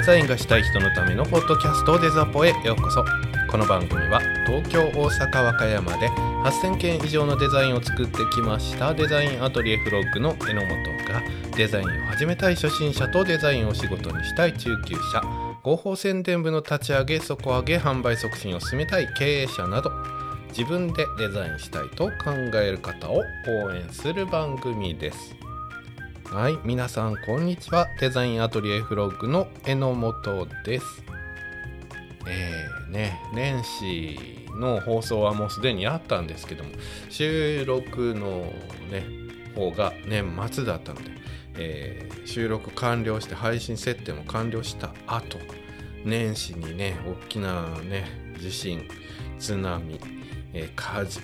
デザインがしたい人のためのポッドキャストデザポへようこそ。この番組は東京大阪和歌山で8000件以上のデザインを作ってきましたデザインアトリエフロッグの榎本がデザインを始めたい初心者とデザインを仕事にしたい中級者広報宣伝部の立ち上げ底上げ販売促進を進めたい経営者など。自分でデザインしたいと考える方を応援する番組です。はい皆さんこんにちは。デザインアトリエフロッグの榎本です。えーね年始の放送はもうすでにあったんですけども収録のね方が年末だったので、えー収録完了して配信設定も完了した後年始にね大きなね地震津波、えー火事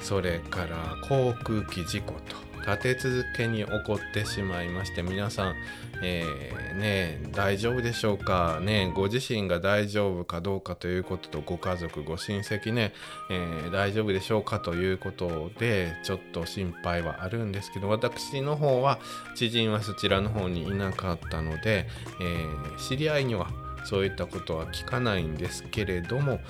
それから航空機事故と立て続けに起こってしまいまして皆さん、えーね大丈夫でしょうか？ねご自身が大丈夫かどうかということとご家族ご親戚ね、えー大丈夫でしょうかということでちょっと心配はあるんですけど私の方は知人はそちらの方にいなかったので、えー知り合いにはそういったことは聞かないんですけれども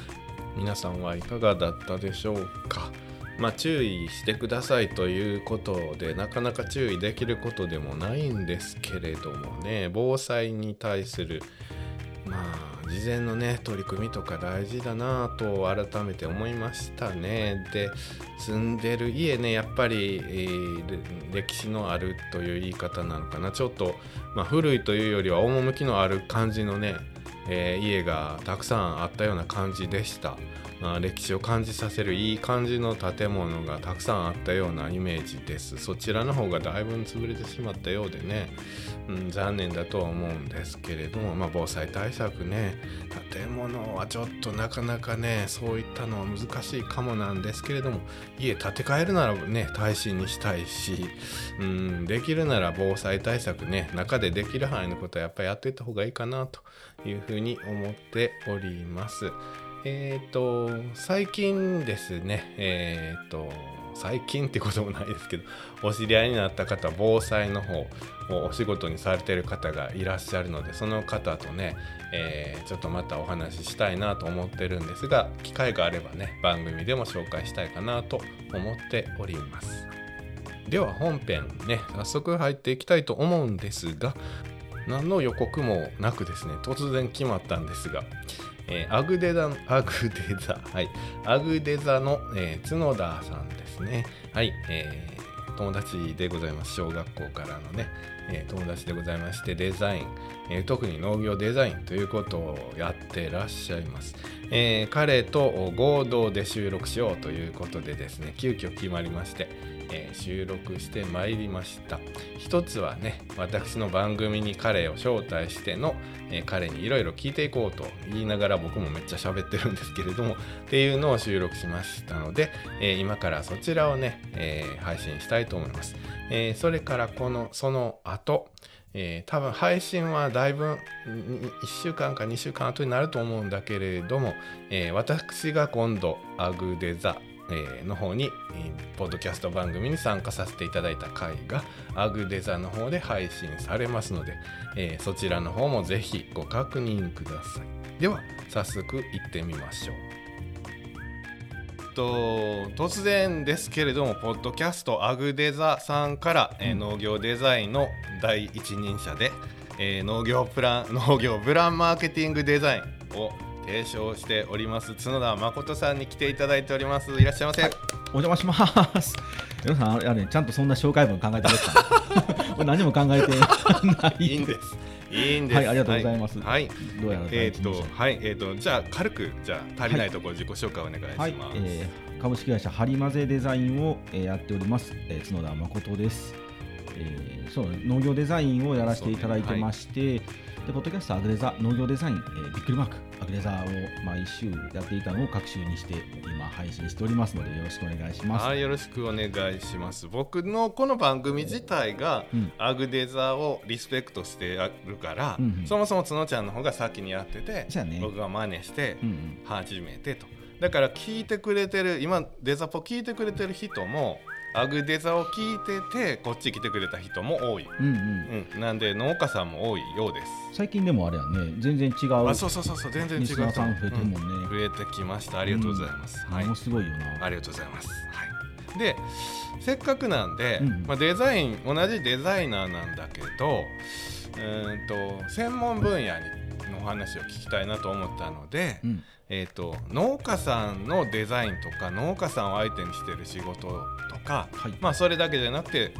皆さんはいかがだったでしょうか？まあ注意してくださいということでなかなか注意できることでもないんですけれどもね防災に対するまあ事前のね取り組みとか大事だなぁと改めて思いましたね。で住んでる家ねやっぱり、えー歴史のあるという言い方なのかな。ちょっと、まあ、古いというよりは趣のある感じのねえー家がたくさんあったような感じでした、あ、歴史を感じさせるいい感じの建物がたくさんあったようなイメージです。そちらの方がだいぶ潰れてしまったようでね、うん、残念だとは思うんですけれども、まあ、防災対策ね。建物はちょっとなかなかねそういったのは難しいかもなんですけれども家建て替えるならね耐震にしたいし、うん、できるなら防災対策ね中でできる範囲のことはやっぱりやっていった方がいいかなというふうに思っております。えっ、と最近ですねえっ、と最近ってこともないですけどお知り合いになった方防災の方をお仕事にされてる方がいらっしゃるのでその方とね、えーちょっとまたお話ししたいなと思ってるんですが機会があればね番組でも紹介したいかなと思っております。では本編ね早速入っていきたいと思うんですが何の予告もなくですね突然決まったんですが、えーアグデザアグデザはい。アグデザの、えー角田さんですね。はい、えー友達でございます。小学校からのね、えー友達でございましてデザイン、えー特に農業デザインということをやってらっしゃいます、えー彼と合同で収録しようということでですね急遽決まりまして、えー収録してまいりました。一つはね私の番組に彼を招待しての、えー彼にいろいろ聞いていこうと言いながら僕もめっちゃ喋ってるんですけれどもっていうのを収録しましたので、えー今からそちらをね、え配信したいと思います、えそれからこのその後えー多分配信はだいぶ1週間か2週間後になると思うんだけれども、えー私が今度アグデザ、えーの方に、えーポッドキャスト番組に参加させていただいた回がアグデザの方で配信されますので、えーそちらの方もぜひご確認ください。では早速行ってみましょう。と突然ですけれどもポッドキャストアグデザさんから、えー農業デザインの第一人者で、えー農業プラン 農業ブランマーケティングデザインを提唱しております。角田誠さんに来ていただいております。いらっしゃいませ、お邪魔します。皆さん、あれ、あれちゃんとそんな紹介文考えてますか。俺何も考えてない。いいんです。いいんです。はいありがとうございます。はい、どうやらえっ、と第一人者。はい。えっ、とじゃあ軽くじゃあ足りないところ自己紹介お願いします、はい、えー株式会社ハリマゼデザインを、えーやっております、えー角田誠です、えーそう農業デザインをやらせていただいてまして、でポッドキャストアグレザ農業デザイン、えーびっくりマークアグレザを毎週やっていたのを各週にして今配信しておりますのでよろしくお願いします。はい、よろしくお願いします。僕のこの番組自体が、うんアグデザをリスペクトしてやるから、うんうんそもそも角ちゃんの方が先にやってて、ね僕が真似してうんうん始めてと。だから聞いてくれてる今デザポ聞いてくれてる人もアグデザを聞いててこっち来てくれた人も多い、うんうん。うん、なんで農家さんも多いようです。最近でもあれやね全然違う。あそうそうそうそう全然違う増えてるもんね。うん。増えてきました。ありがとうございます、はい。ものすごいよな。ありがとうございます。はい、でせっかくなんで、うんまあ、デザイン同じデザイナーなんだけどうーんと専門分野にの話を聞きたいなと思ったので、うんえー、と農家さんのデザインとか農家さんを相手にしてる仕事とか、はい。まあ、それだけじゃなくて、えー、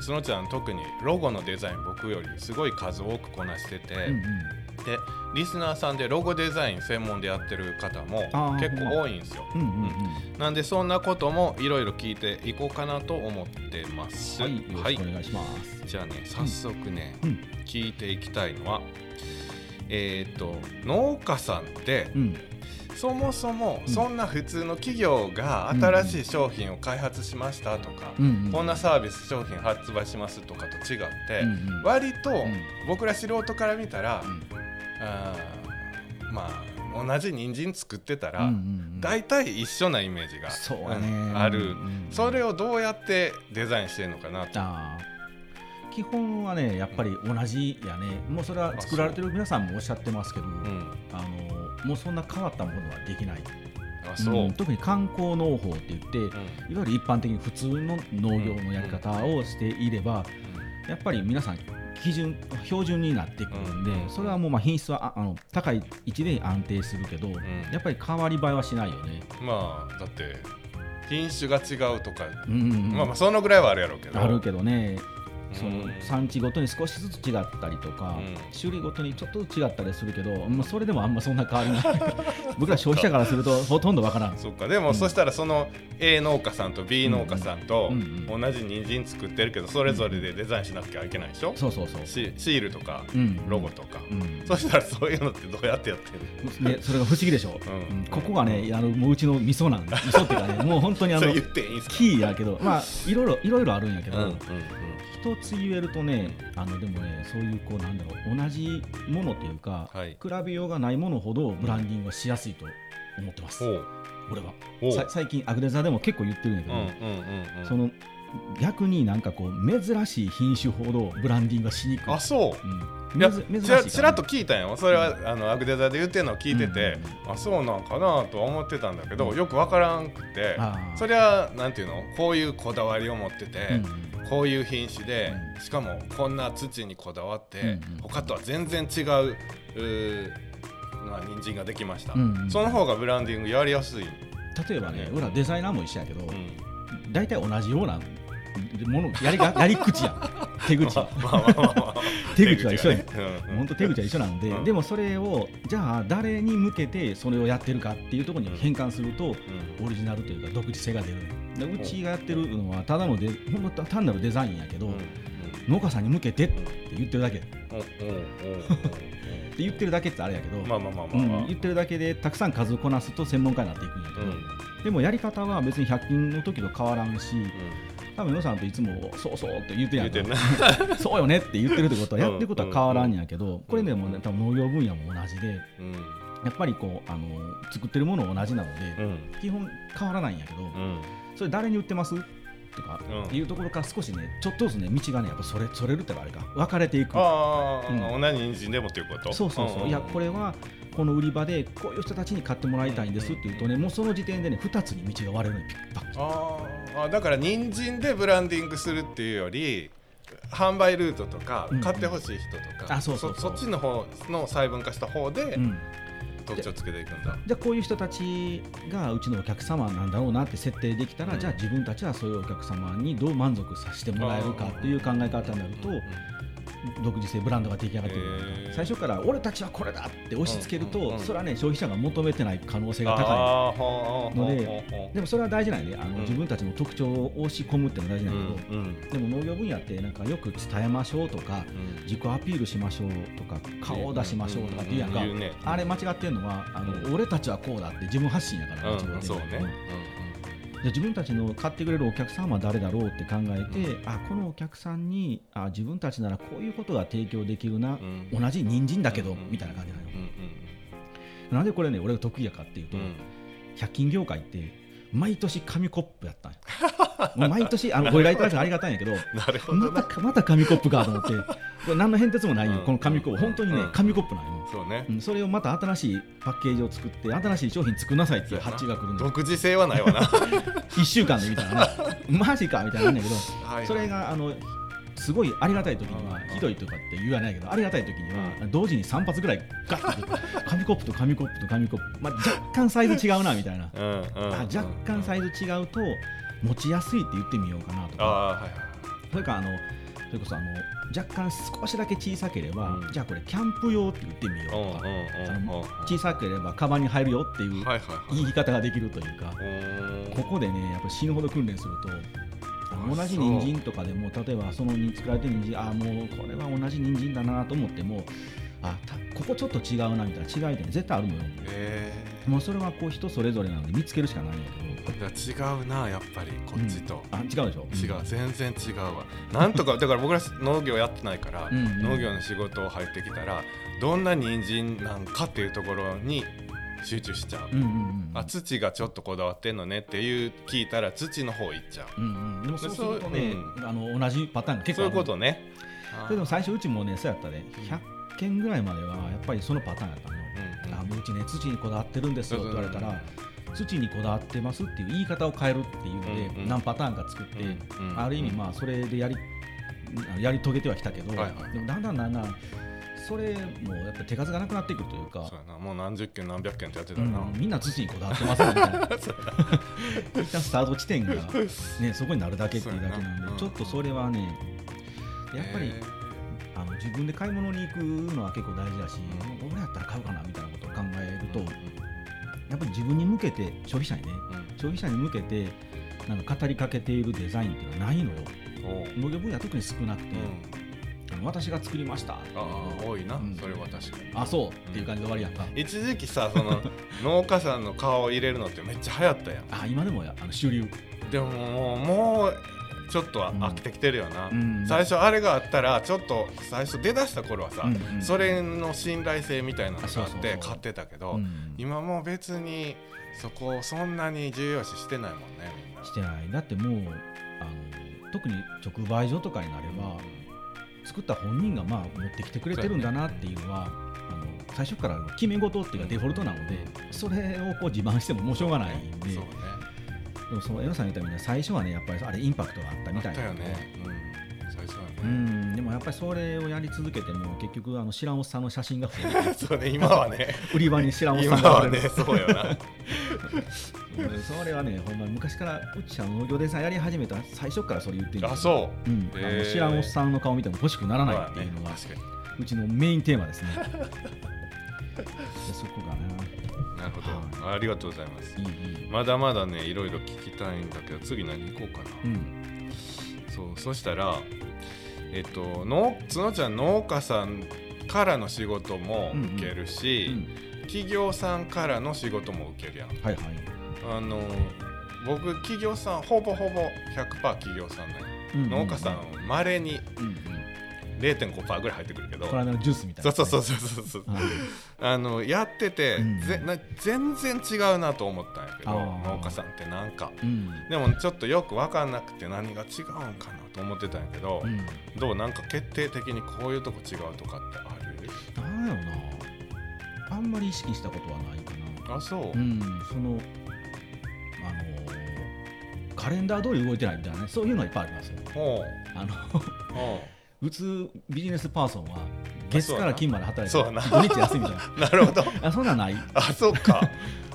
と角ちゃん特にロゴのデザイン僕よりすごい数多くこなしてて、うんうん。でリスナーさんでロゴデザイン専門でやってる方も結構多いんですよ。うんうんうん。なんでそんなこともいろいろ聞いていこうかなと思ってます。はいお願いします。じゃあね早速ね、うん。聞いていきたいのはえっ、と農家さんってうんそもそもうん。そんな普通の企業が新しい商品を開発しましたとか、うんうん。こんなサービス商品発売しますとかと違って、うんうん。割とん。僕ら素人から見たら、うん。あーまあ同じ人参作ってたら、大体一緒なイメージが、そうやね。うんある、うんそれをどうやってデザインしてるのかなと。基本はねやっぱり同じやね。もうそれは作られてる皆さんもおっしゃってますけど、うん、あのもうそんな変わったものはできない、あそう、うん。特に観光農法って言って、うん。いわゆる一般的に普通の農業のやり方をしていれば、やっぱり皆さん基準標準になってくるんで、うん。それはもうまあ品質はああの高い位置で安定するけど、ん。やっぱり変わり映えはしないよね。まあだって品種が違うとか、うんうんうん。まあまあそのぐらいはあるやろうけど。あるけどね、そうん。の産地ごとに少しずつ違ったりとか、うん。種類ごとにちょっとずつ違ったりするけど、まあ、それでもあんまそんな変わりない。僕ら消費者からすると ほとんどわからん。そっか。でも、うん。そしたらその A 農家さんと B 農家さんと同じ人参作ってるけどそれぞれでデザインしなきゃいけないでしょ、そうそうそう。シシールとかうんロゴとか、うん。そしたらそういうのってどうやってやってるね、それが不思議でしょ、うん。うん。ここがねあのもううちの味噌なん味噌っていうかねもう本当にあの キーやけどまあいろいろいろいろあるんやけど、うんうん一つ言えるとねあのでもねそういうこうなんだろう同じものというか、はい。比べようがないものほどブランディングはしやすいと思ってます、う。ん、俺は。最近アグデザでも結構言ってるんやけど、うんうんうんうん。その逆になんかこう珍しい品種ほどブランディングがしにくい。あそう。うん、いやめず珍しいちらっと聞いたんよ。それは、あのアグデザで言ってるのを聞いてて、うん。あそうなんかなとは思ってたんだけど、うん。よくわからんくてそれはなんていうの？こういうこだわりを持ってて、うんこういう品種で、うしかもこんな土にこだわって、他とは全然違ううーまあ人参ができました、うんうん。その方がブランディングやりやすい、例えばね、俺らデザイナーも一緒やけど、うん。大体同じようなものやりがやり口やん。手口。手口は一緒やん。ねうんうん。本当手口は一緒なんで、うん。でもそれをじゃあ誰に向けてそれをやってるかっていうところに変換すると、オリジナルというか独自性が出る。でうちがやってるのはただの単なるデザインやけど、うん。うん。農家さんに向けてって言ってるだけ。ってうん。うん。うん。うん。言ってるだけってあれやけど、言ってるだけでたくさん数こなすと専門家になっていくんやけど、うん。でもやり方は別に100均の時と変わらんしうん多分野さんといつもそうそうって言ってるやん言 そうよねって言ってるってことはうん。やってることは変わらんやけど、これねもうね多分農業分野も同じでうん。やっぱりこうあの作ってるもの同じなので、うん。基本変わらないんやけど、うん。それ誰に売ってます？とかうん。いうところから少しねちょっとずつね道がねやっぱそれそれるってあれか。分かれていく。ああ、うん。同じ人参でもっていうこと？そうそうそう、いやこれはこの売り場でこういう人たちに買ってもらいたいんですっていうとねもうその時点でね2つに道が割れるのピッパッあー。あだから人参でブランディングするっていうより販売ルートとかうん。買ってほしい人とか、あそうそっちの方の細分化した方でうん、特徴つけていくんだ、じゃあこういう人たちがうちのお客様なんだろうなって設定できたら、うん。じゃあ自分たちはそういうお客様にどう満足させてもらえるかっていう考え方になると、独自性ブランドが出来上がってくる最初から俺たちはこれだって押し付けると、うんうんうん。それはね消費者が求めてない可能性が高いの。ででもそれは大事なんで。あの、うん。自分たちの特徴を押し込むっていうのは大事うなんんだけど、うんでも農業分野ってなんかよく伝えましょうとかうん。自己アピールしましょうとか顔を出しましょうとかって言うやんか、言うねあれ間違ってるのはあの、うん。俺たちはこうだって自分発信やから、うん間違ってるのそうね、で自分たちの買ってくれるお客さんは誰だろうって考えて、うあこのお客さんにあ自分たちならこういうことが提供できるな、うん。同じ人参だけど、うん。みたいな感じなのよ。うんうんなんでこれね俺が得意やかっていうと、うん。100均業界って毎年紙コップやったんや。毎年あのご依頼いただくのありがたいんやけどまたまた紙コップかと思ってこれ何の変哲もないよ、うん。この紙コップ本当にね、うん紙コップなんよ、そうね。うんそれをまた新しいパッケージを作って新しい商品作んなさいっていう発注が来るんで独自性はないわな。1週間でみたいなね。マジかみたいなんだけどはい。それがあのすごいありがたい時にはうんひどいとかって言わないけどありがたい時には同時に3発ぐらいガッと紙コップと紙コップと紙コップ、まあ、若干サイズ違うなみたいな。あ若干サイズ違うと持ちやすいって言ってみようかなとか。それからあのそれこそあの若干少しだけ小さければ、うん。じゃあこれキャンプ用って言ってみようとか、小さければカバンに入るよっていう言い方ができるというか、ここでねやっぱ死ぬほど訓練すると同じ人参とかでも例えばそのに作られてる人参あもうこれは同じ人参だなと思ってもあたここちょっと違うなみたいな違いって絶対あるのよえもうそれはこう人それぞれなので見つけるしかないんやけど違うなやっぱりこっちと、あ違うでしょ？違う全然違うわ。なんとかだから僕ら農業やってないから、うん。うん農業の仕事入ってきたらどんな人参なんかっていうところに集中しちゃう、うんうんうんあ土がちょっとこだわってんのねっていう聞いたら土の方行っちゃう、うんうん、でもそうするとね、うあの同じパターンが結構そういうことね。それでも最初うちもねそうやったね。100件ぐらいまではやっぱりそのパターンやったのよ、うんうん。あもううちね土にこだわってるんですよって言われたら、土にこだわってますっていう言い方を変えるっていうので、うんうん。何パターンか作って、うんうんある意味まあそれでやりやり遂げてはきたけど、はいはい。でもだんだんだんだんそれもやっぱり手数がなくなっていくというか。そうやな。もう何十件何百件ってやってたうらな、ん、みんな土にこだわってますねみたいな一旦スタート地点が、ね、そこになるだけっていうだけなんで、そうんちょっとそれはねやっぱり、えあの自分で買い物に行くのは結構大事だし、う俺やったら買うかなみたいなことを考えると、うん。やっぱり自分に向けて消費者にね消費者に向けてなんか語りかけているデザインっていうのはないのよ。農業分野は特に少なくて、私が作りました。ああ多いな、うん。それは確かに。あそう。っていう感じで終わりやんか、一時期さその 農家さんの顔を入れるのってめっちゃ流行ったやん。あ今でもやあの主流、でももうもうちょっと飽きてきてるよな、うん。最初あれがあったらちょっと最初出だした頃はさ、うん。うん。それの信頼性みたいなのがあって買ってたけど、うん。今もう別にそこをそんなに重要視してないもんねみんな。してない。だってもうあの特に直売所とかになれば、作った本人がまあ持ってきてくれてるんだなっていうのは、あの最初から決め事っていうかデフォルトなので、それをこう自慢してももうしょうがないんで、でもそのエロさん言ったみたいに最初はねやっぱりあれインパクトがあったみたいなね、うん、うね、ん。でもやっぱりそれをやり続けても結局あの知らんおっさんの写真が増えて そうね今はね。売り場に知らんおっさ今んが現れる。はねそうよな。うん。それはねほんまに昔からうちは農業デザインやり始めた。ら最初からそれ言ってるんあですよそう。うん。あのへー。知らんおっさんの顔見ても欲しくならないっていうのが、確かに。うちのメインテーマですね。でそこがな。なるほど。ありがとうございます。いいいい。まだまだねいろいろ聞きたいんだけど次何行こうかな、うん。そうそしたらえっとの角ちゃん農家さんからの仕事も受けるし、うん。企業さんからの仕事も受けるやん。はいはい。あの僕企業さんほぼほぼ100%企業さんね、うん農家さんまれにうんうん0.5%ぐらい入ってくるけど。このジュースみたいな。そうそうそうそうそうあのやってて、うん。ぜな全然違うなと思ったんやけど農家さんってなんかうん。でもちょっとよく分かんなくて何が違うんかなと思ってたんやけど、うん。どうなんか決定的にこういうとこ違うとかってある？なんやろな。あんまり意識したことはないかな。あそう、うん。そのあのーカレンダー通り動いてないみたいなね。そういうのはいっぱいありますよ。ほあの普通ビジネスパーソンは月から金まで働いて土日休みみたいなうな。るほど。あそんなんない。あそうか。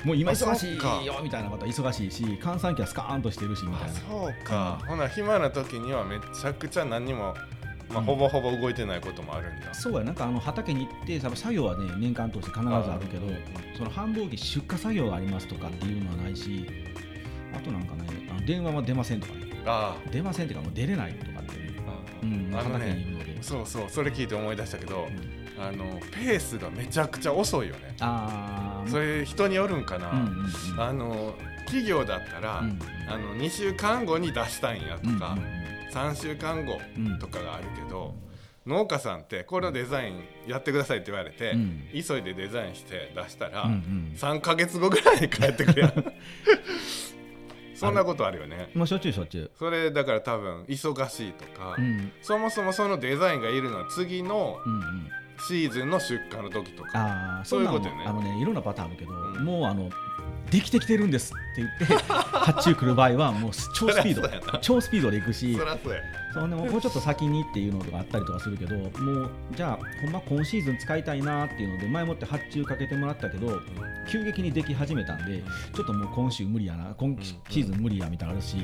もう今あ忙しいよみたいなことは忙しいし閑散期はスカーンとしてるしみたあいな。そうか、ほな暇な時にはめちゃくちゃ何にも、まあうん。ほぼほぼ動いてないこともあるんだ。そうやなんかあの畑に行って作業はね年間通して必ずあるけどうんうんその繁忙期出荷作業がありますとかっていうのはないしあとなんかねあの電話は出ませんとかね。あ出ませんっていうかもう出れないとかってね、あ、うん、あのねそうそうそれ聞いて思い出したけど、うん。あのペースがめちゃくちゃ遅いよね。ああそれ人によるんかな、あの企業だったら、うんあの2週間後に出したんやとか、うん3週間後とかがあるけど、農家さんってこのデザインやってくださいって言われて、うん。急いでデザインして出したら、うんうん。3か月後ぐらいに帰ってくるやん そんなことあるよね。もうしょっちゅうしょっちゅそれだから多分忙しいとか、う、うん、そもそもそのデザインがいるのは次のうんうん。シーズンの出荷の時とか。そういうことよね。あのねいろんなパターンあるけど、うん。もうあのできてきてるんですって言って 発注来る場合はもう超スピード超スピードでいくしそうももうちょっと先にっていうのとかあったりとかするけどもうじゃあほんま今シーズン使いたいなっていうので前もって発注かけてもらったけど急激にでき始めたんでちょっともう今週無理やな今シーズン無理やみたいなのあるし、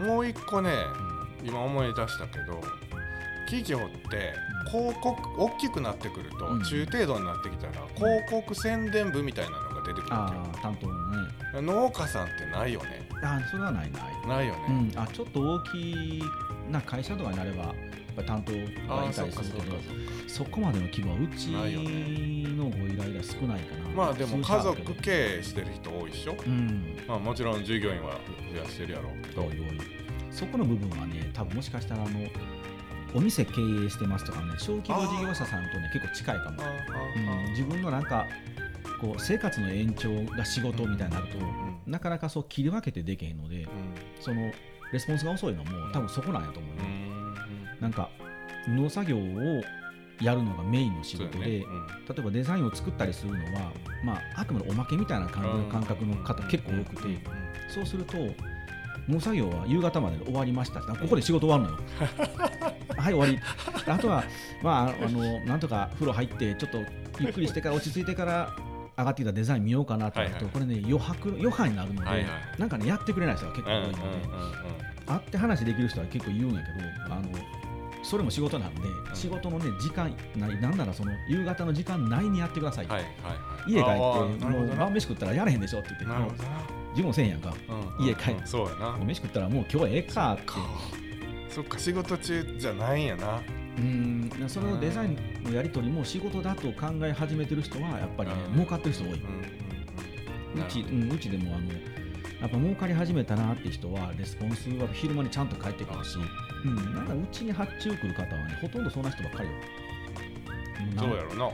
うん。もう一個ね今思い出したけど企業って広告大きくなってくると、うん。中程度になってきたら広告宣伝部みたいなのが出てくるわああ担当のね。農家さんってないよね。あそれはないない。ないよね、うん、あちょっと大きいな会社とかになればやっぱり担当あがいたりするけどかそこまでの規模はうちのご依頼が少ないかな。まあでも家族経営してる人多いでしょ、うん。まあ、もちろん従業員は増やしてるやろう。けど多い多い。そこの部分はね多分もしかしたらあのお店経営してますとかね小規模事業者さんとね結構近いかも。うん、自分のなんかこう生活の延長が仕事みたいになると、うん。なかなかそう切り分けてできへんのでうん。そのレスポンスが遅いのも多分そこなんやと思うよ、うん。なんか農作業をやるのがメインの仕事で、やね。うん。例えばデザインを作ったりするのは、まあ、あくまでおまけみたいな感じの感覚の方結構多くて、そうすると農作業は夕方までで終わりました。ここで仕事終わるのよ。はい終わり。あとはまああのなんとか風呂入ってちょっとゆっくりしてから落ち着いてから上がってきたデザイン見ようかなとなると、はいはい。これね余白余波になるので、はいはい。なんかねやってくれない人が結構うんうん多いので、うん。会って話できる人は結構言うんやけどあのそれも仕事なんで、仕事のね時間ないなんならその夕方の時間内にやってください、はいはいはい。家帰ってもう晩飯食ったらやれへんでしょって言って。自分もせんやんかうん。家帰うんそうやな。飯食ったらもう今日はええかって。かそっか仕事中じゃないんやなうん。そのデザインのやり取りも仕事だと考え始めてる人はやっぱりねうん。儲かってる人多い、うちうんうちでもあのやっぱ儲かり始めたなって人はレスポンスは昼間にちゃんと返ってくるし、うん、なんかうちに発注来る方はねほとんどそんな人ばっかりよ、うん。そうやろな。う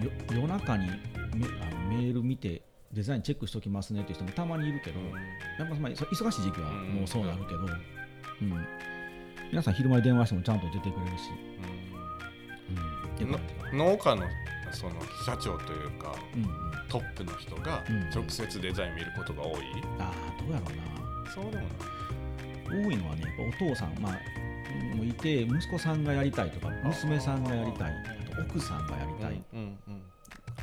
ん、よ夜中にメあのメール見てデザインチェックしておきますねっていう人もたまにいるけど、やっぱまあそ忙しい時期はもうそうなるけど、うん皆さん昼間に電話してもちゃんと出てくれるし、うん。う感じかな農家のその社長というかうんうん、トップの人がうん直接デザイン見ることが多い、ああどうやろうな。そうでもない。多いのはね、やっぱお父さん、まあ、うんもいて、息子さんがやりたいとか、娘さんがやりたい、あと奥さんがやりたい、うんうん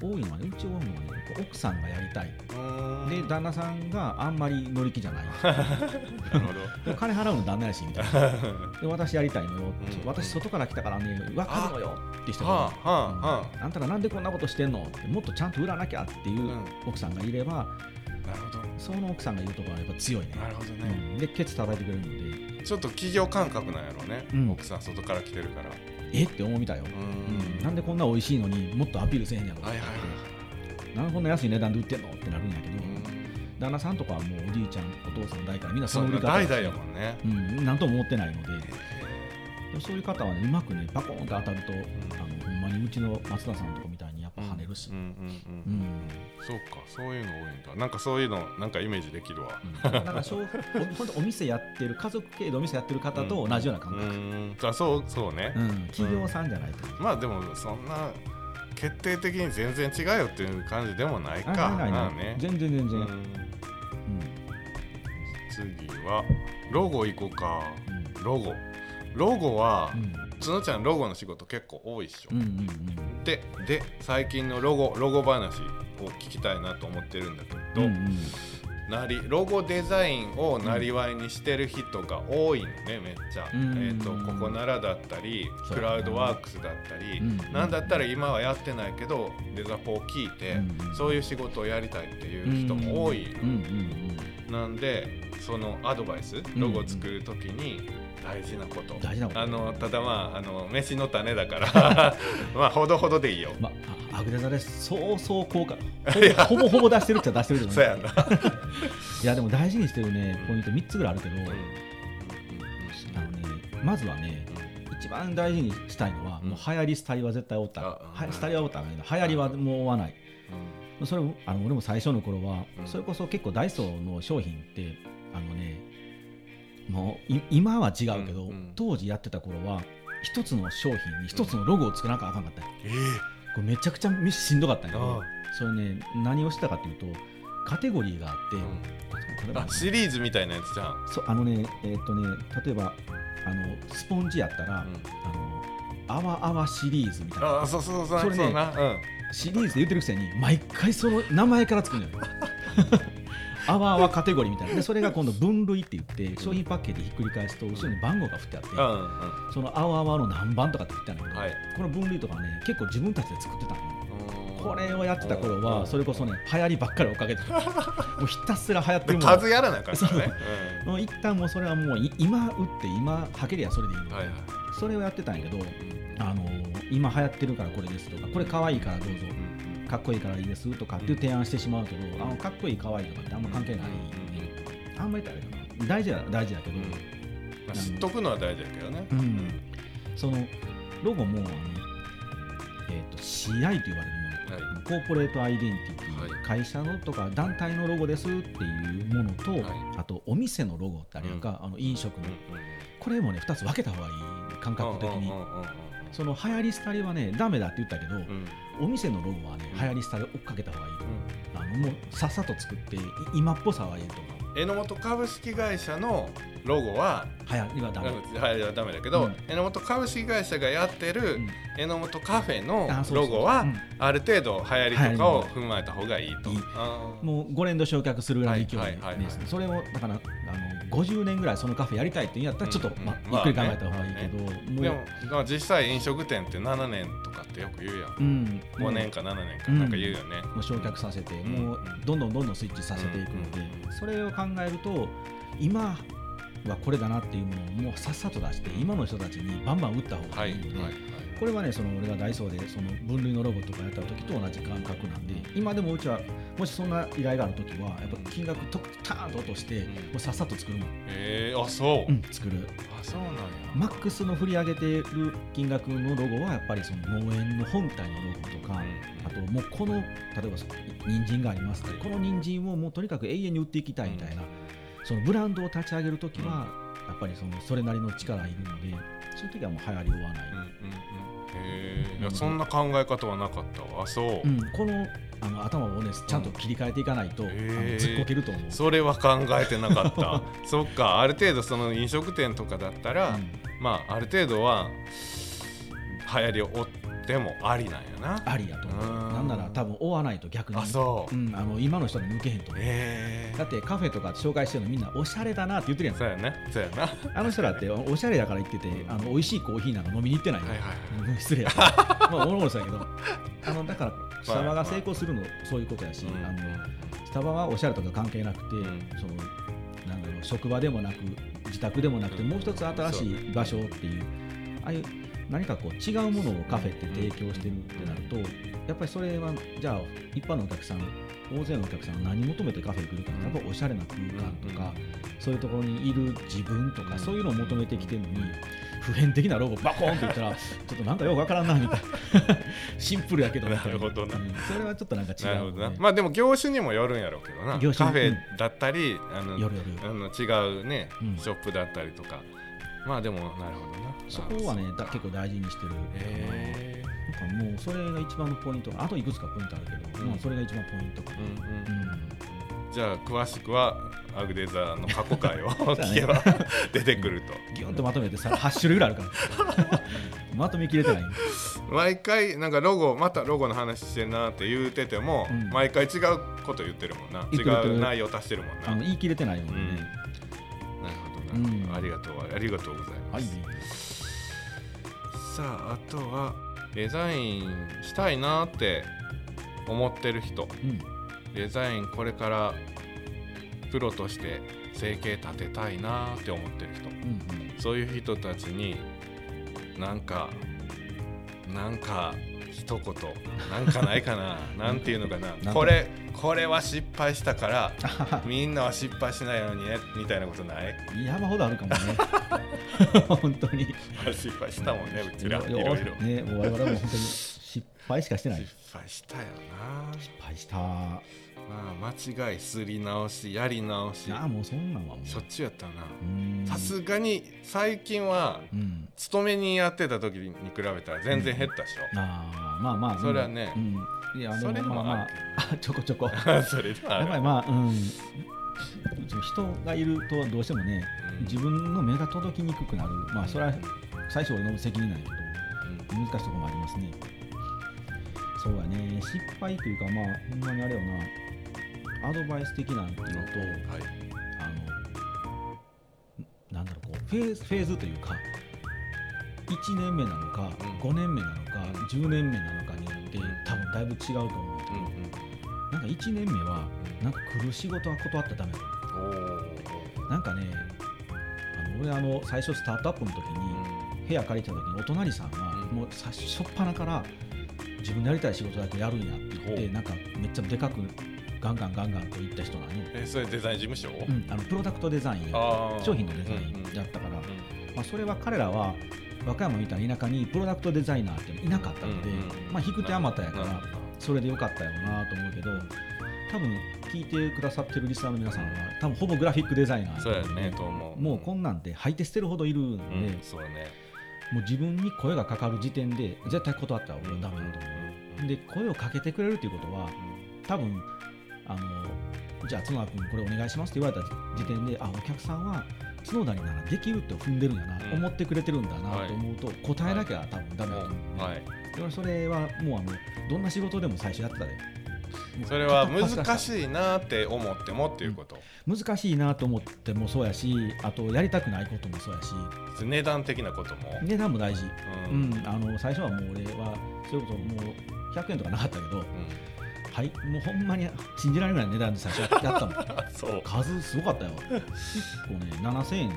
多いのはね、うち多いのはね、奥さんがやりたい、うん。で、旦那さんがあんまり乗り気じゃない、なるほでも金払うの旦那やしみたいな、ど で私やりたいのよ、うん。私、外から来たからね、分かるのよって人が、はあはあはうん。あ。んたらなんでこんなことしてんのって、もっとちゃんと売らなきゃっていううん。奥さんがいれば、あなるほど。その奥さんがいるところはやっぱ強いね。なるほどうね、ん、で、ケツ叩いてくれるので、ちょっと企業感覚なんやろうね、うん。奥さん外から来てるからえ？って思うみたいよ。うん。うん。なんでこんな美味しいのにもっとアピールせえへんやろはいはいはい。なんでこんな安い値段で売ってんの？ってなるんやけど、うん。旦那さんとかはもうおじいちゃんお父さん代からみんなその売り方代々やもんね。うん、なんとも思ってないので。そういう方はねうまくねバコーンと当たると、あのほんまにうちの松田さんとかみたいし、うんうんうん。ううん。んそうかそういうの多いんだ。なんかそういうのなんかイメージできるわ。うん。だからそうおほんとお店やってる家族経営でお店やってる方と同じような感覚、うん。あそうそうね。うん。企業さんじゃないと、まあでもそんな決定的に全然違うよっていう感じでもないか。あないなね。全然全然、ううん。ん次はロゴいこうか。うん。ロゴ。ロゴはうん角ちゃんロゴの仕事結構多いっしょ、うんうんうんでで最近のロゴロゴ話を聞きたいなと思ってるんだけど、うんうん。なりロゴデザインをなりわいにしてる人が多いのねめっちゃ、うんえー、とここならだったりクラウドワークスだったり、うんなんだったら今はやってないけどデザポを聞いて、うんそういう仕事をやりたいっていう人も多いの、なんでそのアドバイスロゴ作る時に大事なこと、大事なこと。あのただまああの飯の種だから まあほどほどでいいよ、まあ、あアグレザです。そうそう効果 ほぼほぼほぼ出してるっちゃ出してるけど、そうやな、いやでも大事にしてるねポイント3つぐらいあるけど、うん。あのねまずはね一番大事にしたいのは、うん。もう流行り廃りは絶対おった。あは廃りはおったらないな流行りはもう追わない。それもあの俺も最初の頃は、うん。それこそ結構ダイソーの商品ってあのねもうい今は違うけど、うんうん。当時やってた頃は一つの商品に一つのロゴを作らなきゃあかんかったんよえこれめちゃくちゃしんどかったんやけどあそれね何をしてたかっていうとカテゴリーがあって、うん。あシリーズみたいなやつじゃん、そうあのねえーっとね例えばあのスポンジやったら、うん。あのあわあわシリーズみたいな。あそうそうそうそれねそうん、シリーズで言ってるくせに毎回その名前から作るのよ あわあわカテゴリーみたいな。でそれが今度分類って言って商品パッケージひっくり返すと後ろに番号が振ってあって、うんうん。そのあわあわの何番とかって振ってあるんだけど、はい。この分類とかね結構自分たちで作ってたのこれをやってた頃うん。はそれこそね流行りばっかり追っかけてた。もうひたすら流行ってるもの。数やらなあかんからね、もう一旦もうそれはもうい今売って今はけりゃそれでいいの。はいはいそれをやってたんやけどうん。あの今流行ってるからこれですとかこれ可愛いからどうぞうんかっこいいからいいですとかっていう提案してしまうけど、あのかっこいい可愛いとかってあんま関係ない、あんまり大事は大事だけど、うん。まあ知っとくのは大事だけどね、うん。そのロゴもあの、えー、と CI と言われるもの。はい。コーポレートアイデンティティ、はい。会社のとか団体のロゴですっていうものと、はい。あとお店のロゴってあるやんか、あの飲食の、これもね2つ分けた方がいい感覚的に、その流行り廃りはねダメだって言ったけど、うん。お店のロゴはねうん。流行り廃り追っかけた方がいいと思う、あのもうさっさと作ってい今っぽさはええと思う榎本株式会社のロゴは流行りはダメ、はいはダメだけど、うん。榎本株式会社がやってるうん。榎本カフェのロゴはうん。ある程度流行りとかを踏まえた方がいいと。もう5年度焼却するぐらいの勢いですそれをだからあの50年ぐらいそのカフェやりたいって言うんやったらちょっと、うんまあうんゆっくり考えた方がいいけど、でもまあ実際飲食店って7年とかってよく言うやん、うん、5年か7年かうんなんか言うよね、もう焼却させて、ん。もうどんどんどんどんスイッチさせていくので、うん。それを考えると今はこれだなっていうものをもうさっさと出して今の人たちにバンバン打った方がはいいいので、はいこれはねその俺がダイソーでその分類のロゴとかやった時と同じ感覚なんで今でもうちはもしそんな依頼がある時はやっぱ金額とターンと落として、うん。もうさっさと作るもん、えー、あそう、うん、作る。あそうなんや。マックスの振り上げてる金額のロゴはやっぱりその農園の本体のロゴとか、あともうこの例えば人参がありますこの人参をもうとにかく永遠に売っていきたいみたいな、そのブランドを立ち上げるときは、やっぱりそのそれなりの力いるのでそういう時はもう流行り追わない、うんうんうん。へえいやそんな考え方はなかったわ。あそう、うん。このあの頭をねちゃんと切り替えていかないと、へあー。のずっこけると思う。それは考えてなかった。そっか。ある程度その飲食店とかだったら、うん。まあある程度は流行りを追ってもありなんやな。ありやと思う。うん。なんなら多分追わないと逆に、あそう、ん、あの今の人に向けへんと思う。え。だってカフェとか紹介してるのみんなおしゃれだなって言ってるやん。そうやなそうやな。はあの人らっておしゃれだから言っててあの美味しいコーヒーなんか飲みに行ってないの、いはいはい。うん失礼や まあおもろそうやけど。あのだからスタバが成功するのそういうことやし、うん。あのスタバはおしゃれとか関係なくて、ん。そのなんだろう職場でもなく自宅でもなくて、うん。もう一つ新しい場所っていうああいう何かこう違うものをカフェって提供してるってなると、やっぱりそれはじゃあ一般のお客さん大勢のお客さんが何求めてカフェ来るかってやっぱおしゃれな空間とか、そういうところにいる自分とか、うんそういうのを求めてきてるのに普遍的なロゴバコーンって言ったら ちょっとなんかよくわからんなみたいな。シンプルやけどな。るほどな。うん。それはちょっとなんか違う。のでどな。まあでも業種にもよるんやろうけどな。業種カフェだったり、あの夜夜。あの違うね、うん。ショップだったりとかまあでもなるほどな。そこはねだ結構大事にしてる。へなんかもうそれが一番のポイント。あといくつかポイントあるけど、うん。まあ、それが一番ポイントかな、うんうんじゃあ詳しくはアグデザーの過去回を 聞けば出てくると。ギュンとまとめてさ8種類ぐらいあるから。まとめきれてない。毎回なんかロゴまたロゴの話してるなって言うてても、うん。毎回違うこと言ってるもんな。違う内容足してるもんな。言い切れてないのでね、うん。ありがとうありがとうございまはい。す、さああとはデザインしたいなって思ってる人。うん。デザインこれからプロとして生計立てたいなって思ってる人。うん。そういう人たちになんかなんか一言。なんかないかな。なんていうのかな。これこれは失敗したからうん みんなは失敗しないようにねみたいなことない？山ほどあるかもね。本当に。失敗したもんねうちら。いろいろ。ねもう我々も本当に失敗しかしてない。失敗したよ失敗した。なまあ間違いすり直しやり直し。ああもうそんなんはもう。しょっちゅうやったな。うん。さすがに最近はうん。勤めにやってた時に比べたら全然減ったでしょ、ああまあまあそれはねうん、いやでそれももまあまあ ちょこちょこ。それやっぱりまあうん。人がいるとどうしてもねうん。自分の目が届きにくくなる。まあそれは最初俺の責任なんやけど難しいところもありますね。そうやね。失敗というかまあほんまにあれよなアドバイス的なのとはい。あのなんだろうこうフェーズフェーズというか1年目なのか、うん。5年目なのか、うん10年目なのかによってうん。多分だいぶ違うと思うんだけど、うんうん。なんか1年目はなんか来る仕事は断ったらダメなんかねあの俺あの最初スタートアップの時に部屋借りた時にお隣さんはうん。もう最初初っ端から自分のやりたい仕事だけやるんやって言ってなんかめっちゃでかくガンガンガンガンと言った人なの。よ、えそれデザイン事務所、うん、あのプロダクトデザイン商品のデザインやったから、まあ、それは彼らは和歌山みたいな田舎にプロダクトデザイナーっていなかったので、うんうんうん。まあ、引く手あまたやからそれでよかったよなと思うけど多分聞いてくださってるリスナーの皆さんは多分ほぼグラフィックデザイナーそうやねと思う。もうこんなんて吐いて捨てるほどいるんで、うんそうね。もう自分に声がかかる時点で絶対断ったら俺はダメだと思う、で声をかけてくれるっていうことは多分あのじゃあ角田君これお願いしますって言われた時点であお客さんは角田にならできるって踏んでるんやな、うん。思ってくれてるんだなと思うと、答えなきゃ多分ダメだと思う、ねはい。で俺それはもうあのどんな仕事でも最初やってたで。もうそれは難しいなって思ってもっていうこと、難しいなと思ってもそうやしあとやりたくないこともそうやし。値段的なことも、値段も大事、ううん。あの最初はもう俺はそれこそもう100円とかなかったけどはい。もうほんまに信じられない値段で最初やったもんあそう、数すごかったよ。結構ね7000円で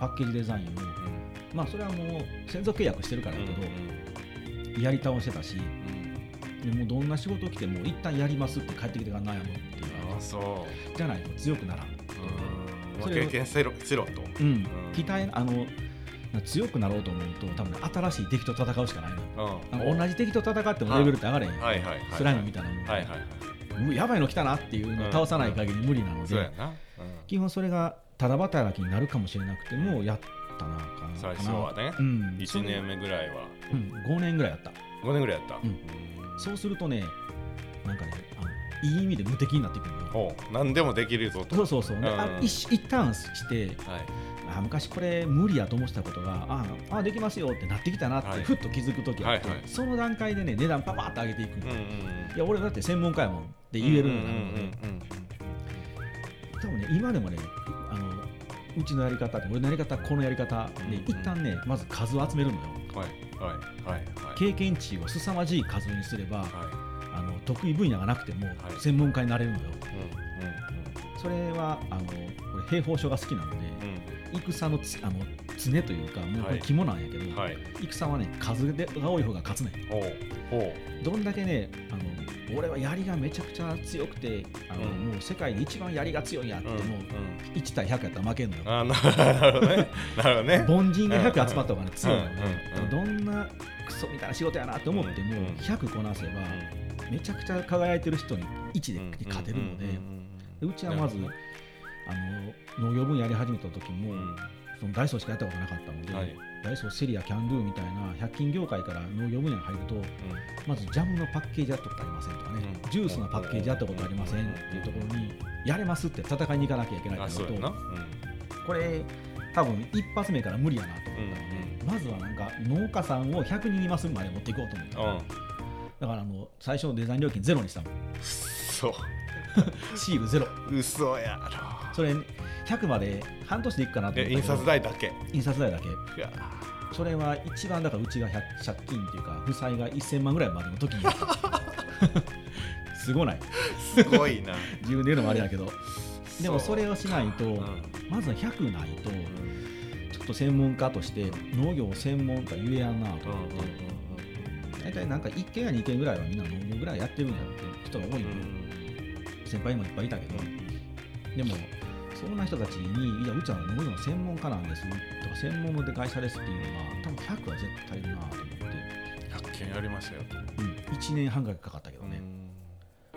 パッケージデザインを。まあそれはもう専属契約してるからやけど、やり倒してたし。でもうどんな仕事来ても一旦やりますって帰ってきてから悩むっていうああそう。じゃないと強くならん。うん。経験せろしろと、うん。期待あの強くなろうと思うと多分ね新しい敵と戦うしかないの。ようん。同じ敵と戦ってもレベルって上がれへん。はい。スライムみたいなもんで。はい。はい。やばいの来たなっていうのを倒さない限り無理なのでそうやな、うん。基本それがただ働きになるかもしれなくてもやったなかな。最初はね。うん、1年目ぐらいは。うん、5年ぐらいやった。5年ぐらいやった、うん。そうするとねなんかねあのいい意味で無敵になってくる何でもできるぞと。そうそうそう、であうん。一一旦してはいあ昔これ無理やと思ってたことがああできますよってなってきたなってはい。ふっと気づく時あって、はいはい。その段階でね値段パパッと上げていくの、うんうんいや俺だって専門家やもんって言えるようになるので、うん多分ね今でもねあのうちのやり方俺のやり方このやり方で、うんうん。一旦ねまず数を集めるのよ。うんはい。はい。はい。はい。経験値を凄まじい数にすればはい。あの得意分野がなくてもはい。専門家になれるのよ、うんそれはあのこれ兵法書が好きなのでうん戦のつあの常というかもうこれはい肝なんやけど、うんはい。戦はね数でが多い方が勝つねん。どんだけねあの俺は槍がめちゃくちゃ強くてあの、うん。もう世界で一番槍が強いんやってうも、うんうん。1対100やったら負けんのよ。あな なるほどね。なるほどね凡人が100集まった方がね強いのよ。どんなクソみたいな仕事やなと思ってもうん。100こなせばめちゃくちゃ輝いてる人に1で勝てるのででうちはまずあの農業分野やり始めた時もそのダイソーしかやったことなかったので、はい。ダイソーセリアキャンドゥみたいな100均業界から農業分野に入るとまずジャムのパッケージやったことありませんとかね、うん。ジュースのパッケージやったことありませんっていうところにやれますって戦いに行かなきゃいけないあってこととこれ多分一発目から無理やなと思ったので、まずはなんか農家さんを100人いますまで持っていこうと思った、うんうん。だからあの最初のデザイン料金ゼロにしたもんそうシールゼロ。嘘やろそれ100まで半年でいくかなと思印刷代だけ？印刷代だけ。いや。それは一番だからうちが100借金っていうか負債が1000万ぐらいまでの時に。すごない。すごいな。自分で言うのもあれやけど。でもそれをしないとうん。まずは100ないとちょっと専門家として農業専門家言えやんなと思って。大体なんか1軒や2軒ぐらいはみんな農業ぐらいやってるんやって人が多いのよ先輩もいっぱいいたけど。でもそんな人たちにいやうちは農業の専門家なんです。とか専門の会社ですっていうのは多分100は絶対いるなと思って。100件やりましたよ。うん、1年半ぐらいかかったけどね、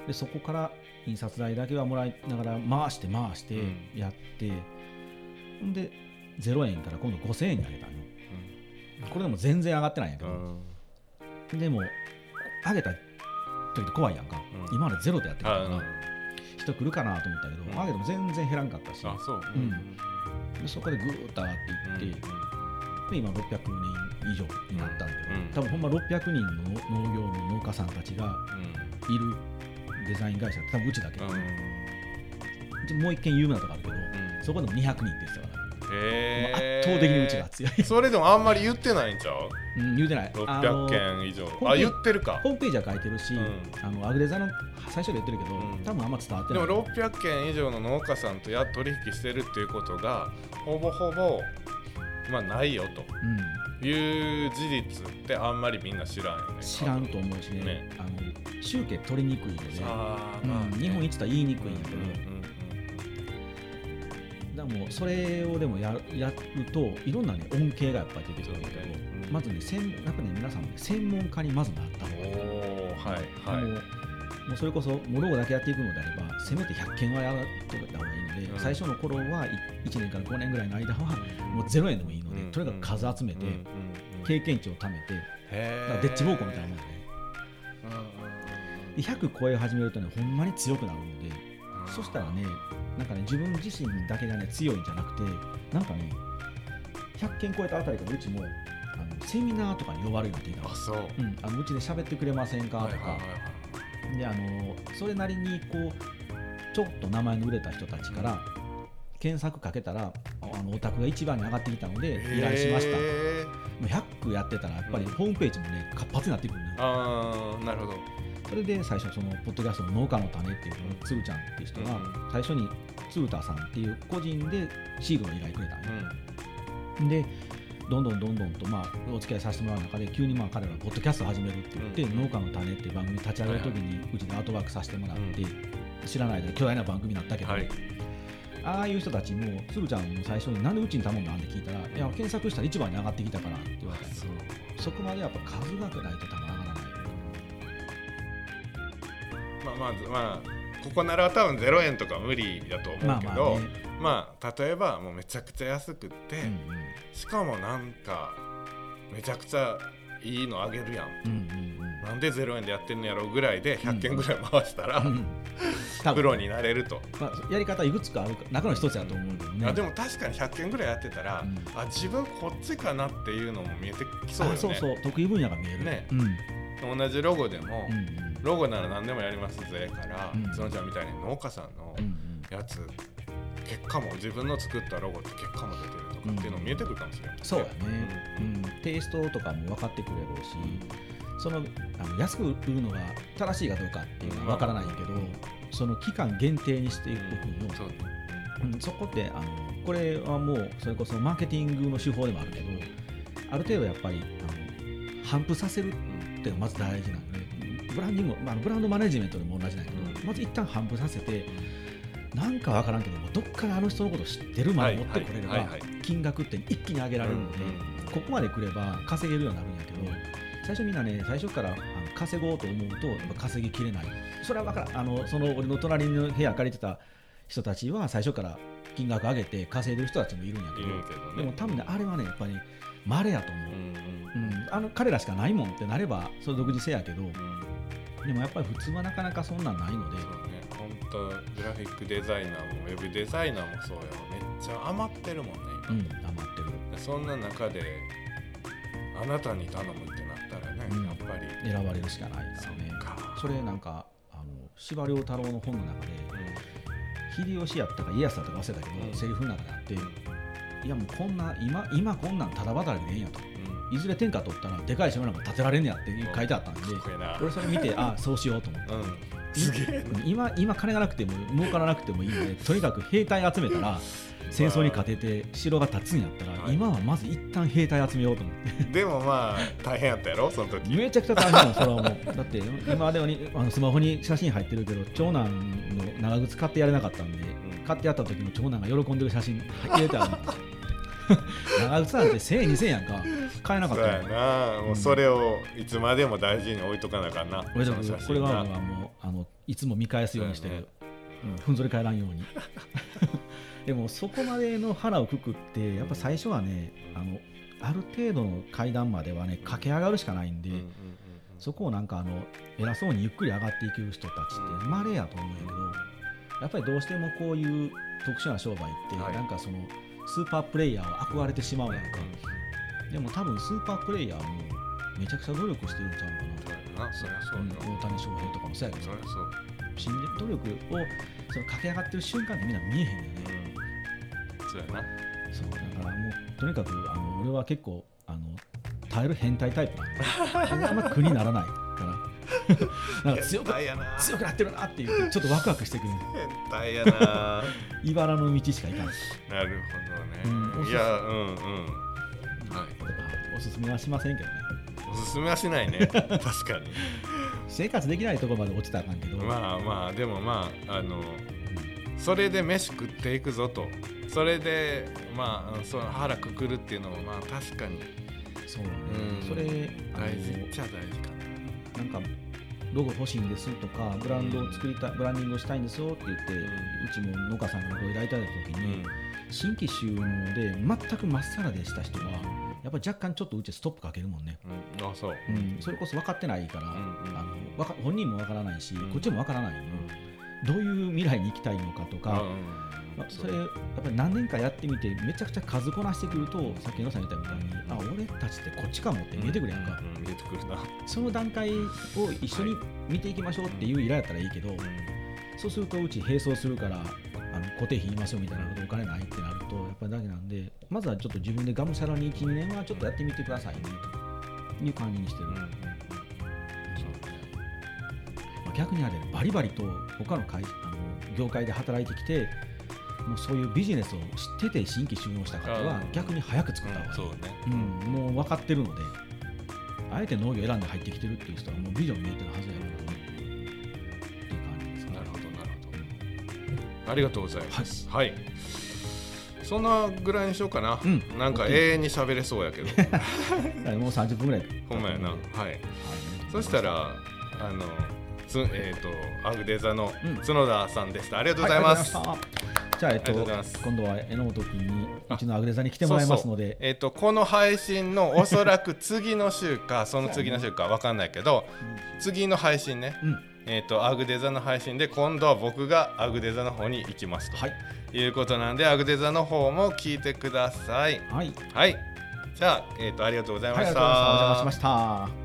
でそこから印刷代だけはもらいながら回して回してうん。やって、ほんで0円から今度5000円に上げたの。これでも全然上がってないんやけど、うん。でも上げた時って怖いやんか、うん。今までゼロでやってるから、あ人来るかなと思ったけど、うん。上げても全然減らんかったし。あそう。うん。でそこでぐーっと上がっていって、で今600人以上になったんだけど、うん。多分ほんま600人の農業の農家さんたちがいるデザイン会社って多分うちだけ、うん。もう一軒有名なとこあるけど、うん。そこでも200人って言ってたから、へー圧倒的にうちが強い、それでもあんまり言ってないんちゃう？うん、言うてない。あの600件以上。あ言ってるかホームページは書いてるし、うん。あのアグレザの最初で言ってるけど、うん。多分あんま伝わってないでも600件以上の農家さんとや取引してるっていうことがほぼほぼまあないよと。うん、いう事実ってあんまりみんな知らんよね。知らんと思うしね。ね。あの集計取りにくいので、うんあー。まあね日本一とは言いにくいんやけど、うんうんだからもうそれをでもややるといろんな、ね、恩恵がやっぱり出てくるんだけど、そうん。まずね専やっぱね皆さんもね専門家にまずなった方がいい、はいはい。もうそれこそもうロゴだけやっていくのであればせめて100件はやっておいた方がいいので、うん。最初の頃は1年から5年ぐらいの間はもう0円でもいいので、うん。とにかく数集めて、経験値を貯めてへー。だからデッチ暴行みたいなもんでね。うんうんうん。で100超え始めるとねほんまに強くなるのでそしたらねなんかね自分自身だけがね強いんじゃなくてなんかね100件超えたあたりからうちもあのセミナーとかに呼ばれるっていたあそう。うん、あのうちで喋ってくれませんかとか、であのそれなりにこうちょっと名前の売れた人たちから検索かけたらあのお宅が一番に上がってきたので依頼しました、もへーう100区やってたらやっぱりうんホームページもね活発になってくるねああなるほどそれで最初そのポッドキャストの農家の種っていうのをつるちゃんっていう人がうん。最初に鶴田さんっていう個人でシールの依頼くれたんようん。でどんどんどんどんと、まあ、お付き合いさせてもらう中で急にまあ彼らがポッドキャストを始めるって言って、うん。農家の種っていう番組立ち上げる時にうちでアートワークさせてもらって、知らない間に巨大な番組になったけど、はい。ああいう人たちも鶴ちゃんも最初になんでうちに頼んだんって聞いたら、いや検索したら一番に上がってきたからって言われたんですそこまでやっぱ数がないと多分上がらまあまずまあここなら多分0円とか無理だと思うけどまあまあね。まあ例えばもうめちゃくちゃ安くって、うんしかもなんかめちゃくちゃいいのあげるやん。うんうんうん。なんで0円でやってんのやろぐらいで100件ぐらい回したら、うん。プロになれると、まあ、やり方いくつかあるか中の一つだと思うんだよね。あでも確かに100件ぐらいやってたら、うん。あ自分こっちかなっていうのも見えてきそうよね。あそうそう。得意分野が見える。ね。うん。同じロゴでも、うんうんロゴなら何でもやりますぜから、うん。角ちゃんみたいに農家さんのうんうん。やつ、結果も自分の作ったロゴって結果も出てるとかっていうの見えてくるかもしれない、そうやね、うん。テイストとかも分かってくれるしそのあの安く売るのが正しいかどうかっていうのは分からないけど、その期間限定にしていくのそうね。うん、そこってあのこれはもうそれこそマーケティングの手法でもあるけどある程度やっぱりあの反布させるっていうのがまず大事なのでブランディングも、まあ、ブランドマネジメントでも同じなんだけど、うん。まず一旦反布させてなんか分からんけどもどっからあの人のことを知ってるまで持ってこれれば金額って一気に上げられるので、ここまで来れば稼げるようになるんやけど最初みんなね最初からあの稼ごうと思うとやっぱ稼ぎきれない。それは分からん。あのその俺の隣の部屋借りてた人たちは最初から金額上げて稼いでる人たちもいるんやけどね。でも多分ねあれはねやっぱり稀やと思う、うん、あの彼らしかないもんってなればそれ独自性やけどうんでもやっぱり普通はなかなかそんなんないので。そうね。本当グラフィックデザイナーもウェブデザイナーもそうやわめっちゃ余ってるもんねうん余ってる。今。そんな中であなたに頼むってなったらね、うん。やっぱり。選ばれるしかないからね。か。それなんかあの司馬遼太郎の本の中でうん。秀吉やったか家康だったか忘れたけど、うん。セリフの中であっていやもうこんな今今こんなんただ働きでええんやと。うんいずれ天下取ったらでかい島なんか建てられんねやって書いてあったんで俺それ見てあ そうしようと思ってうん。すげえ。今今金がなくても儲からなくてもいいのでとにかく兵隊集めたら戦争に勝てて城が建つんやったら、はい。今はまず一旦兵隊集めようと思って。でもまあ大変やったやろその時。めちゃくちゃ大変なのそれはもう。だって今ではにあのスマホに写真入ってるけど長男の長靴買ってやれなかったんでうん。買ってやった時の長男が喜んでる写真入れてある長靴なんて1000円2000円やんか。買えなかっそうやな。もうそれをいつまでも大事に置いとかなあかんな。俺とそこれはなもうあのいつも見返すようにしてる、そううん、ふんぞり返らんように。でもそこまでの腹をくくってやっぱ最初はねあのある程度の階段まではね駆け上がるしかないんで、うんうんうんそこをなんかあの偉そうにゆっくり上がっていける人たちってまれやと思うんやけどやっぱりどうしてもこういう特殊な商売ってはい。なんかそのスーパープレイヤーを憧れてしまうやんか。でも多分スーパープレイヤーもめちゃくちゃ努力してるんちゃうかなそそりゃそううんよ。大谷翔平とかもそうやけどそりゃそう。信じ努力をその駆け上がってる瞬間ってみんな見えへんよね、そうやな。そうだからもうとにかくあの俺は結構あの耐える変態タイプなんで。あんま苦にならないから なんか強く強くなってるなっていうちょっとワクワクしてくる。変態やな。茨の道しか行かないなるほどうんねいやうんうん。はい。おすすめはしませんけどね。おすすめはしないね。確かに。生活できないところまで落ちたらあかんけど、まあまあでもまああのそれで飯食っていくぞと。それでまあその腹くくるっていうのもまあ確かに。そうね、うん。それ大事っちゃ大事かなんかロゴ欲しいんですとかブランドを作りたいブランディングをしたいんですよって言って、うちも農家さんがご依頼いただいた時な、に、新規収納で全くまっさらでした人はやっぱり若干ちょっとうちストップかけるもんね、うん。あそう。うん、それこそ分かってないから、んうん。あのわか本人も分からないし、うん。こっちも分からないの、どういう未来に行きたいのかとか、まあそれやっぱり何年かやってみてめちゃくちゃ数こなしてくるとさっきのさん言ったみたいにあ俺たちってこっちかもって見えてくるやんか、うんうん見えてくるな。その段階を一緒に見ていきましょうっていう依頼やったらいいけど、そうするとうち並走するからあの固定費言いますよみたいなことお金ないってなるとやっぱりだけなんでまずはちょっと自分でがむしゃらに12年はちょっとやってみてくださいねという感じにしてる、うんうんうんまあ逆にあれバリバリと他の会あの業界で働いてきてもうそういうビジネスを知ってて新規収納した方はうん。逆に早く作った方がいい、そうね。うん、もう分かってるのであえて農業選んで入ってきてるっていう人はもうビジョン見えてるはずやからねっていう感じですかね。なるほどなるほど。ありがとうございます。はい、そんなぐらいにしようかな、うん。なんか永遠に喋れそうやけど。はいもう30分ぐらい。ほんまやな。はい。そしたらあのつえっ、とアグデザのうん。角田さんでした、ありがとうはいございます、ありがとうございましたじゃあ、えっと、と今度は榎本君にうちのアグレザに来てもらいますので。えっ、とこの配信のおそらく次の週か その次の週かわかんないけど次の配信ね。うん。えっ、とアグデザの配信で今度は僕がアグデザの方に行きますと、はい。い、うことなんでアグデザの方も聞いてください。はい。はい。じゃあ、えー、とありがとうございました、がとうございました。お邪魔しました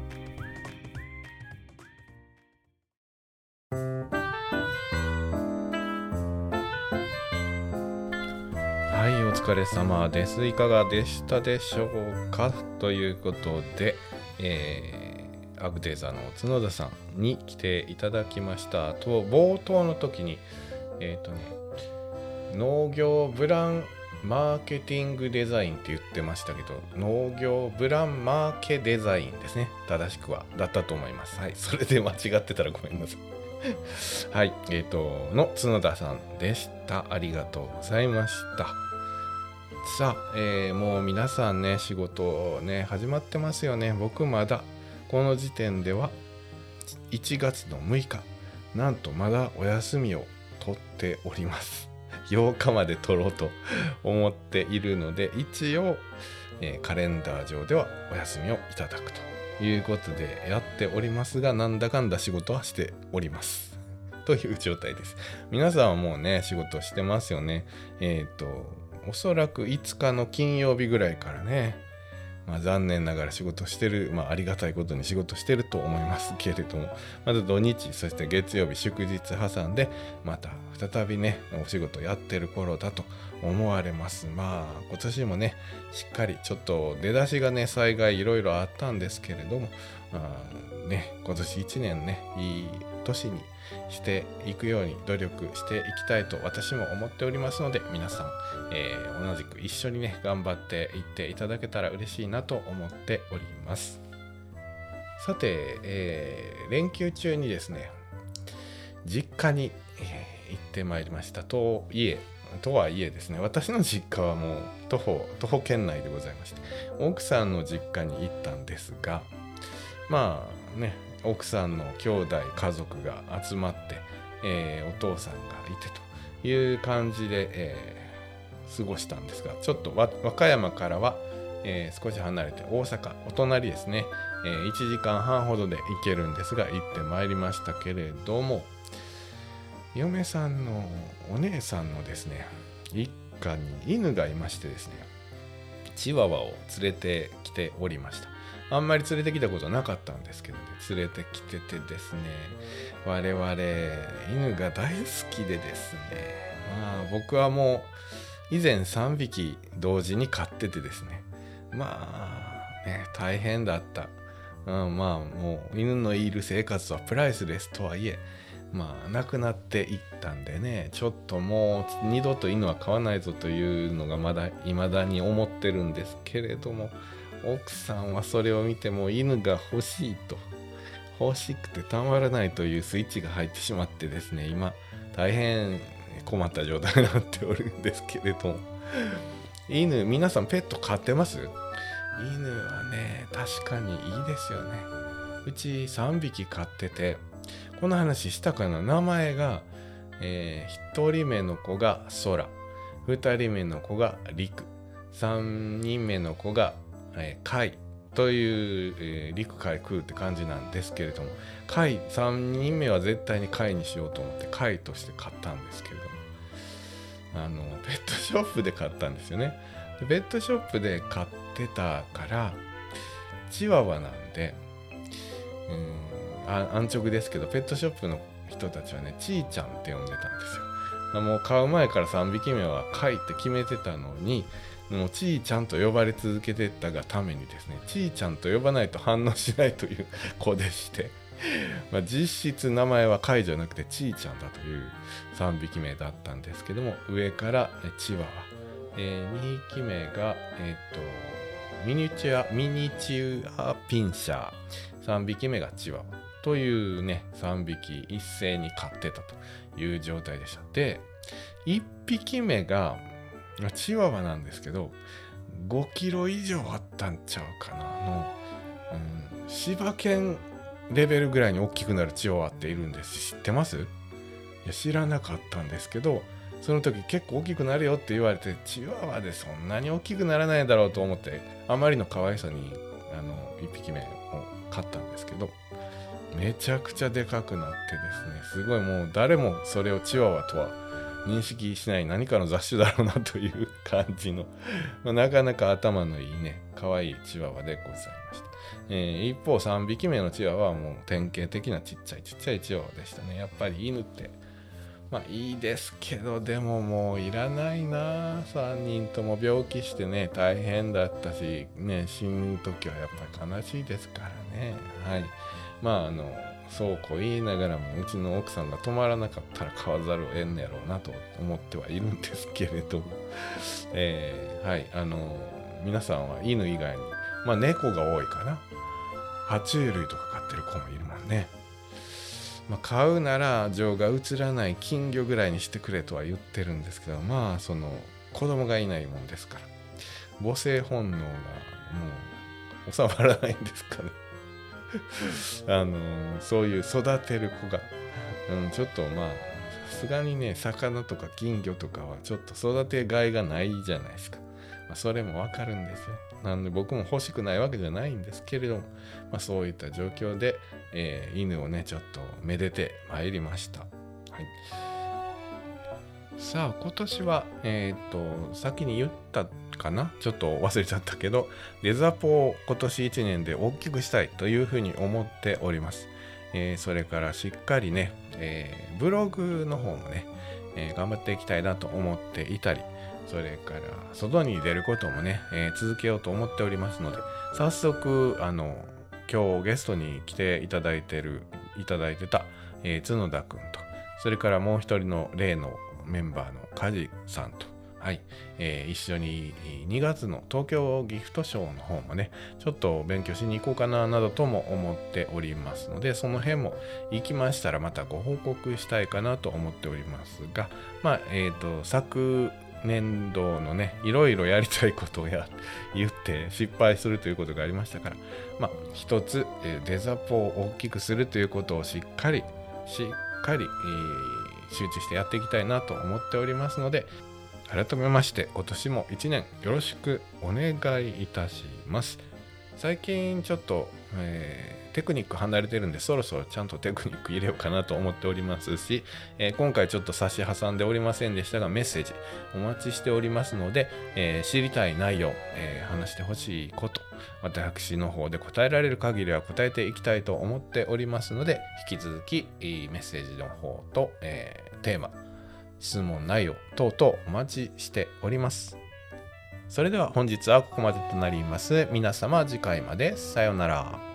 疲れ様です。いかがでしたでしょうか？ということで、えーアグデザの角田さんに来ていただきました。と、冒頭の時に、えっ、とね、農業ブランマーケティングデザインって言ってましたけど、農業ブランマーケデザインですね。正しくは。だったと思います。はい、それで間違ってたらごめんなさい。はい、えっ、と、の角田さんでした。ありがとうございました。さあ、えーもう皆さんね、仕事ね、始まってますよね。僕まだ、この時点では、1月の6日、なんとまだお休みを取っております。8日まで取ろうと思っているので、一応、えーカレンダー上ではお休みをいただくということでやっておりますが、なんだかんだ仕事はしております。という状態です。皆さんはもうね、仕事してますよね。えっ、と、おそらく5日の金曜日ぐらいからね、まあ、残念ながら仕事してる、まあ、ありがたいことに仕事してると思いますけれども、また土日、そして月曜日、祝日挟んで、また再びね、お仕事やってる頃だと思われます。まあ、今年もね、しっかりちょっと出だしがね、災害いろいろあったんですけれども、まあね、今年1年ね、いい年にしていくように努力していきたいと私も思っておりますので皆さん、えー同じく一緒にね頑張っていっていただけたら嬉しいなと思っております。さて、えー連休中にですね実家に、えー行ってまいりましたといえとはいえですね私の実家はもう徒歩徒歩圏内でございまして奥さんの実家に行ったんですがまあね奥さんの兄弟家族が集まって、えー、お父さんがいてという感じで、えー、過ごしたんですがちょっと和歌山からは、えー、少し離れて大阪お隣ですね、え1時間半ほどで行けるんですが行ってまいりましたけれども嫁さんのお姉さんのですね一家に犬がいましてですねチワワを連れてきておりました。あんまり連れてきたことなかったんですけどね。連れてきててですね。我々犬が大好きでですね。まあ僕はもう以前3匹同時に飼っててですね。まあね大変だった、うん、まあもう犬のいる生活はプライスレスとはいえまあ亡くなっていったんでね。ちょっともう二度と犬は飼わないぞというのがまだ未だに思ってるんですけれども。奥さんはそれを見ても犬が欲しいと。欲しくてたまらないというスイッチが入ってしまってですね今大変困った状態になっておるんですけれども。犬皆さんペット飼ってます？犬はね確かにいいですよね。うち3匹飼っててこの話したかな？名前が、えー、1人目の子が空2人目の子が陸3人目の子が、えー、海という、えー、陸海空って感じなんですけれども海3人目は絶対に海にしようと思って海として買ったんですけれどもあのペットショップで買ったんですよね。でペットショップで買ってたからチワワなんでうん安直ですけどペットショップの人たちはねちーちゃんって呼んでたんですよ。もう買う前から3匹目は買いって決めてたのにもうちーちゃんと呼ばれ続けてたがためにですねちーちゃんと呼ばないと反応しないという子でして まあ実質名前はカイじゃなくてちーちゃんだという3匹目だったんですけども上からチワワ、えー、2匹目がえっ、とミニチュアミニチュアピンシャー3匹目がチワワというね3匹一斉に飼ってたという状態でした。で1匹目がチワワなんですけど5キロ以上あったんちゃうかな。の、うん、柴犬レベルぐらいに大きくなるチワワっているんです。知ってます？いや知らなかったんですけどその時結構大きくなるよって言われてチワワでそんなに大きくならないだろうと思ってあまりの可愛さにあの1匹目を買ったんですけどめちゃくちゃでかくなってですねすごいもう誰もそれをチワワとは認識しない何かの雑種だろうなという感じの まなかなか頭のいいね可愛いチワワでございました、えー、一方3匹目のチワワはもう典型的なちっちゃいちっちゃいチワワでしたね。やっぱり犬ってまあいいですけどでももういらないな。3人とも病気してね大変だったしね死ぬ時はやっぱり悲しいですからね。はい。まああのそうこう言いながらもうちの奥さんが止まらなかったら買わざるを得んねやろうなと思ってはいるんですけれど、えー、はいあの皆さんは犬以外にまあ猫が多いかな。爬虫類とか飼ってる子もいるもんね。まあ、買うなら情が移らない金魚ぐらいにしてくれとは言ってるんですけどまあその子供がいないもんですから。母性本能がもう収まらないんですかね。あのそういう育てる子が、うん、ちょっとまあさすがにね魚とか金魚とかはちょっと育てがいがないじゃないですか、まあ、それもわかるんですよ。なんで僕も欲しくないわけじゃないんですけれども、まあ、そういった状況で、えー、犬をねちょっとめでてまいりました、はい、さあ今年はえっ、と先に言ったかな？ちょっと忘れちゃったけど、デザポを今年1年で大きくしたいというふうに思っております。えー、それからしっかりね、えー、ブログの方もね、えー、頑張っていきたいなと思っていたり、それから外に出ることもね、え続けようと思っておりますので、早速、あの、今日ゲストに来ていただいてる、いただいてた、え角田くんと、それからもう一人の例のメンバーの梶さんと、はい。えー一緒に2月の東京ギフトショーの方もねちょっと勉強しに行こうかななどとも思っておりますのでその辺も行きましたらまたご報告したいかなと思っておりますがまあえっ、と昨年度のねいろいろやりたいことをや言って失敗するということがありましたからまあ一つ、えデザポを大きくするということをしっかりしっかり、えー集中してやっていきたいなと思っておりますので改めまして今年も1年よろしくお願いいたします。最近ちょっと、えーテクニック離れてるんでそろそろちゃんとテクニック入れようかなと思っておりますし、えー今回ちょっと差し挟んでおりませんでしたがメッセージお待ちしておりますので、えー知りたい内容、えー話してほしいこと私の方で答えられる限りは答えていきたいと思っておりますので引き続きメッセージの方と、えテーマ質問内容等々お待ちしております。それでは本日はここまでとなります。皆様次回まで。さようなら。